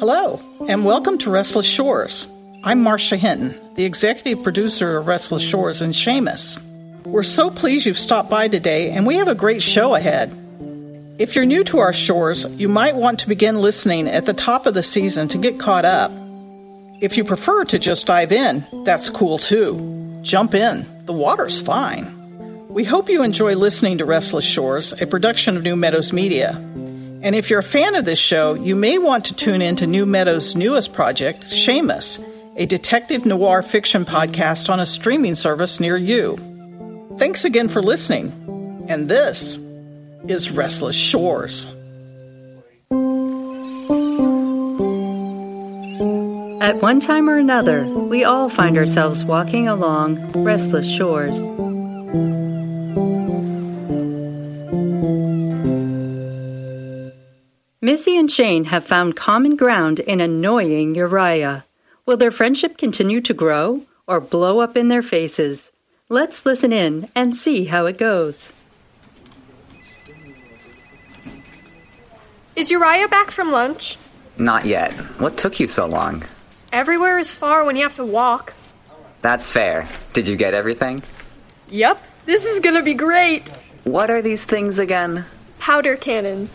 Hello, and welcome to Restless Shores. I'm Marcia Hinton, the executive producer of Restless Shores and Seamus. We're so pleased you've stopped by today, and we have a great show ahead. If you're new to our shores, you might want to begin listening at the top of the season to get caught up. If you prefer to just dive in, that's cool too. Jump in, the water's fine. We hope you enjoy listening to Restless Shores, a production of New Meadows Media. And if you're a fan of this show, you may want to tune in to New Meadows' newest project, Seamus, a detective noir fiction podcast on a streaming service near you. Thanks again for listening. And this is Restless Shores. At one time or another, we all find ourselves walking along restless shores. Missy and Shane have found common ground in annoying Uriah. Will their friendship continue to grow or blow up in their faces? Let's listen in and see how it goes. Is Uriah back from lunch? Not yet. What took you so long? Everywhere is far when you have to walk. That's fair. Did you get everything? Yep, this is gonna be great. What are these things again? Powder cannons.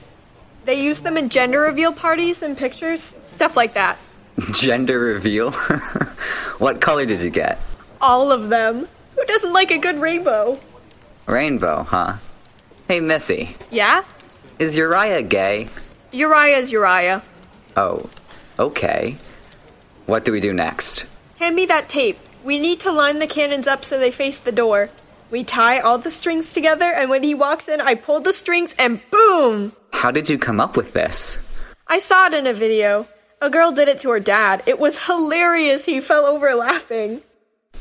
They use them in gender reveal parties and pictures, stuff like that. Gender reveal? what color did you get? All of them. Who doesn't like a good rainbow? Rainbow, huh? Hey, Missy. Yeah? Is Uriah gay? Uriah's Uriah. Oh, okay. What do we do next? Hand me that tape. We need to line the cannons up so they face the door. We tie all the strings together, and when he walks in, I pull the strings and boom! How did you come up with this? I saw it in a video. A girl did it to her dad. It was hilarious. He fell over laughing.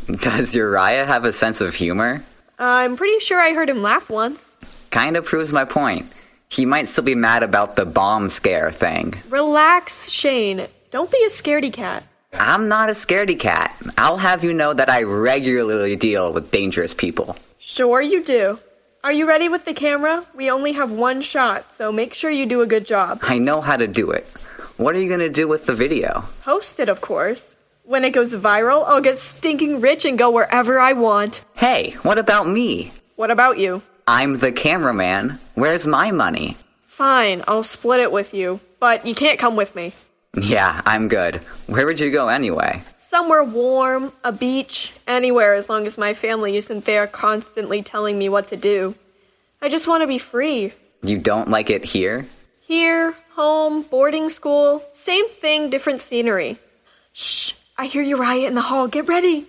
Does Uriah have a sense of humor? I'm pretty sure I heard him laugh once. Kinda proves my point. He might still be mad about the bomb scare thing. Relax, Shane. Don't be a scaredy cat. I'm not a scaredy cat. I'll have you know that I regularly deal with dangerous people. Sure, you do. Are you ready with the camera? We only have one shot, so make sure you do a good job. I know how to do it. What are you gonna do with the video? Post it, of course. When it goes viral, I'll get stinking rich and go wherever I want. Hey, what about me? What about you? I'm the cameraman. Where's my money? Fine, I'll split it with you, but you can't come with me. Yeah, I'm good. Where would you go anyway? Somewhere warm, a beach, anywhere as long as my family isn't there constantly telling me what to do. I just want to be free. You don't like it here? Here, home, boarding school, same thing, different scenery. Shh, I hear Uriah in the hall. Get ready.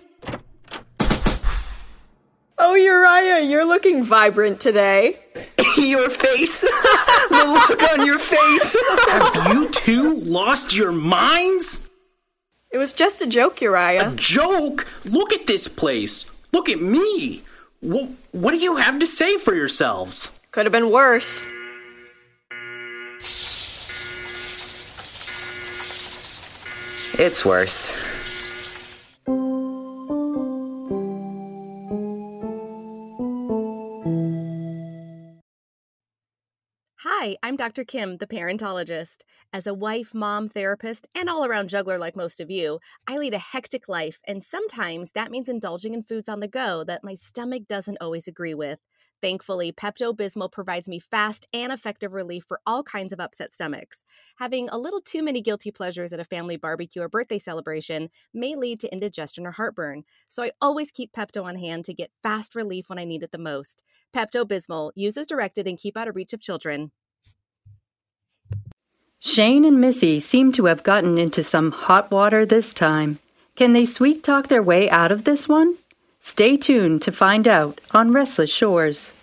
Oh, Uriah, you're looking vibrant today. Your face! the look on your face! Have you two lost your minds? It was just a joke, Uriah. A joke? Look at this place. Look at me. What, what do you have to say for yourselves? Could have been worse. It's worse. Hi, I'm Dr. Kim, the parentologist. As a wife, mom, therapist, and all around juggler like most of you, I lead a hectic life, and sometimes that means indulging in foods on the go that my stomach doesn't always agree with. Thankfully, Pepto Bismol provides me fast and effective relief for all kinds of upset stomachs. Having a little too many guilty pleasures at a family barbecue or birthday celebration may lead to indigestion or heartburn, so I always keep Pepto on hand to get fast relief when I need it the most. Pepto Bismol, use as directed and keep out of reach of children. Shane and Missy seem to have gotten into some hot water this time. Can they sweet talk their way out of this one? Stay tuned to find out on Restless Shores.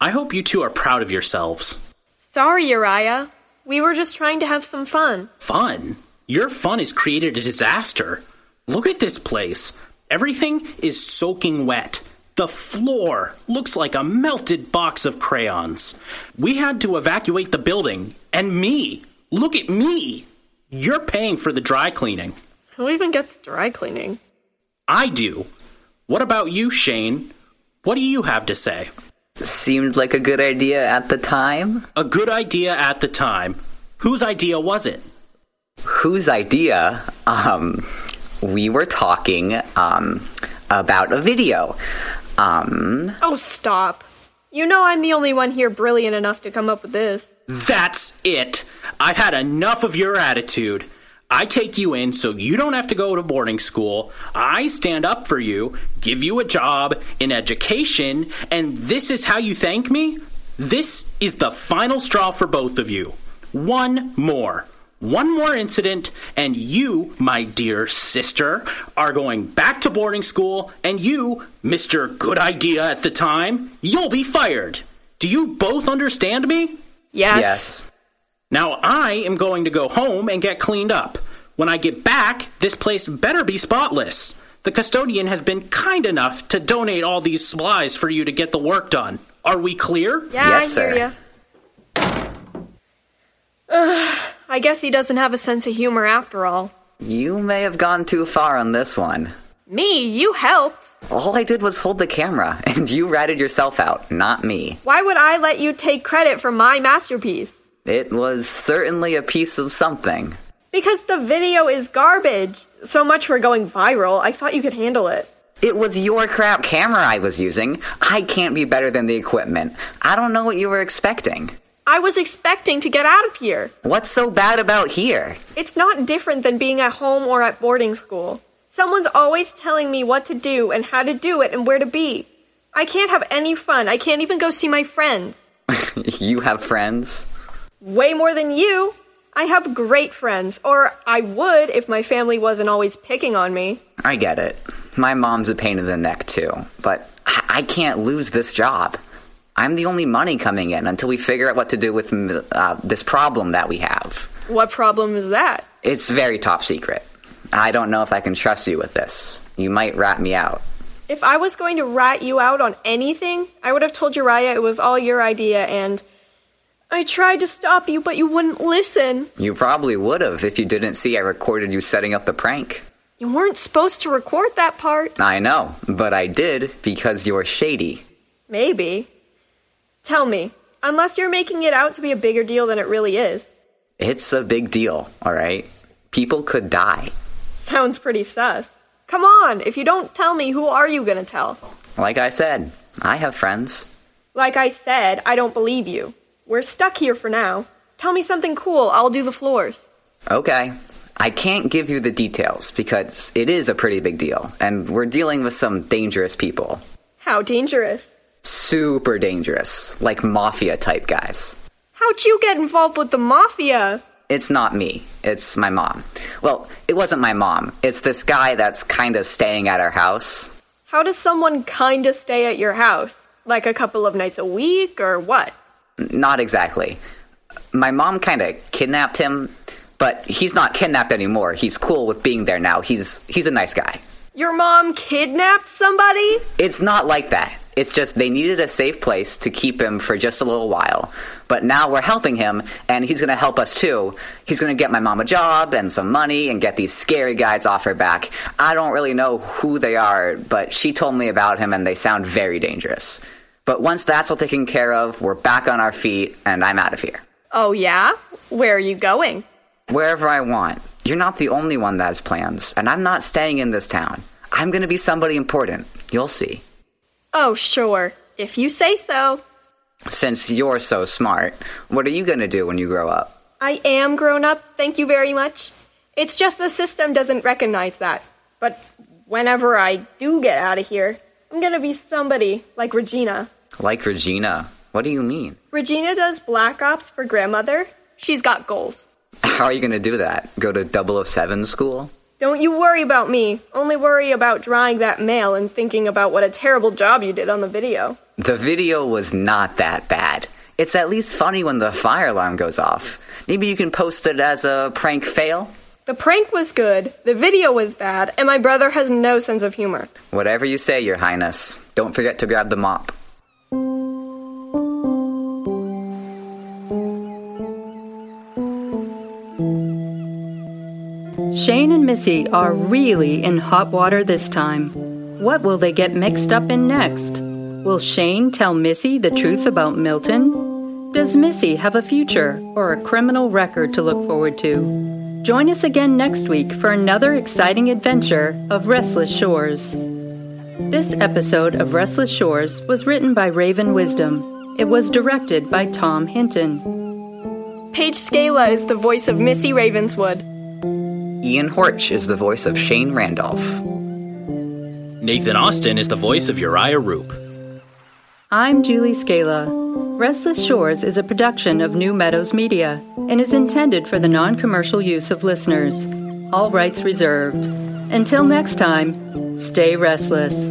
I hope you two are proud of yourselves. Sorry, Uriah. We were just trying to have some fun. Fun? Your fun has created a disaster. Look at this place. Everything is soaking wet. The floor looks like a melted box of crayons. We had to evacuate the building. And me. Look at me. You're paying for the dry cleaning. Who even gets dry cleaning? I do. What about you, Shane? What do you have to say? Seemed like a good idea at the time. A good idea at the time. Whose idea was it? Whose idea? Um, we were talking um, about a video. Um, Oh, stop. You know I'm the only one here brilliant enough to come up with this. That's it. I've had enough of your attitude. I take you in so you don't have to go to boarding school. I stand up for you, give you a job, an education, and this is how you thank me? This is the final straw for both of you. One more. One more incident, and you, my dear sister, are going back to boarding school, and you, Mr. Good Idea at the time, you'll be fired. Do you both understand me? Yes. yes. Now I am going to go home and get cleaned up. When I get back, this place better be spotless. The custodian has been kind enough to donate all these supplies for you to get the work done. Are we clear? Yeah, Yes, I hear sir. ya. Ugh, I guess he doesn't have a sense of humor after all. You may have gone too far on this one. Me, you helped. All I did was hold the camera, and you ratted yourself out, not me. Why would I let you take credit for my masterpiece? It was certainly a piece of something. Because the video is garbage. So much for going viral. I thought you could handle it. It was your crap camera I was using. I can't be better than the equipment. I don't know what you were expecting. I was expecting to get out of here. What's so bad about here? It's not different than being at home or at boarding school. Someone's always telling me what to do and how to do it and where to be. I can't have any fun. I can't even go see my friends. you have friends? Way more than you. I have great friends, or I would if my family wasn't always picking on me. I get it. My mom's a pain in the neck too, but I can't lose this job. I'm the only money coming in until we figure out what to do with uh, this problem that we have. What problem is that? It's very top secret. I don't know if I can trust you with this. You might rat me out. If I was going to rat you out on anything, I would have told Uriah it was all your idea and. I tried to stop you, but you wouldn't listen. You probably would have if you didn't see I recorded you setting up the prank. You weren't supposed to record that part. I know, but I did because you're shady. Maybe. Tell me, unless you're making it out to be a bigger deal than it really is. It's a big deal, alright? People could die. Sounds pretty sus. Come on, if you don't tell me, who are you gonna tell? Like I said, I have friends. Like I said, I don't believe you. We're stuck here for now. Tell me something cool, I'll do the floors. Okay. I can't give you the details because it is a pretty big deal, and we're dealing with some dangerous people. How dangerous. Super dangerous, like mafia type guys. How'd you get involved with the mafia? It's not me, it's my mom. Well, it wasn't my mom, it's this guy that's kind of staying at our house. How does someone kinda stay at your house? Like a couple of nights a week, or what? Not exactly. My mom kind of kidnapped him, but he's not kidnapped anymore. He's cool with being there now. He's he's a nice guy. Your mom kidnapped somebody? It's not like that. It's just they needed a safe place to keep him for just a little while. But now we're helping him, and he's going to help us too. He's going to get my mom a job and some money and get these scary guys off her back. I don't really know who they are, but she told me about him, and they sound very dangerous. But once that's all taken care of, we're back on our feet, and I'm out of here. Oh, yeah? Where are you going? Wherever I want. You're not the only one that has plans, and I'm not staying in this town. I'm to be somebody important. You'll see. Oh, sure. If you say so. Since you're so smart, what are you to do when you grow up? I am grown up, thank you very much. It's just the system doesn't recognize that. But whenever I do get out of here, I'm gonna be somebody like Regina. Like Regina. What do you mean? Regina does Black Ops for grandmother. She's got goals. How are you going to do that? Go to 007 school? Don't you worry about me. Only worry about drawing that mail and thinking about what a terrible job you did on the video. The video was not that bad. It's at least funny when the fire alarm goes off. Maybe you can post it as a prank fail? The prank was good, the video was bad, and my brother has no sense of humor. Whatever you say, Your Highness. Don't forget to grab the mop. Shane and Missy are really in hot water this time. What will they get mixed up in next? Will Shane tell Missy the truth about Milton? Does Missy have a future or a criminal record to look forward to? Join us again next week for another exciting adventure of Restless Shores. This episode of Restless Shores was written by Raven Wisdom. It was directed by Tom Hinton. Paige Scala is the voice of Missy Ravenswood. Ian Horch is the voice of Shane Randolf. Nathan Austin is the voice of Uriah Roupp. I'm Julie Scala. Restless Shores is a production of New Meadows Media and is intended for the non commercial use of listeners. All rights reserved. Until next time, stay restless.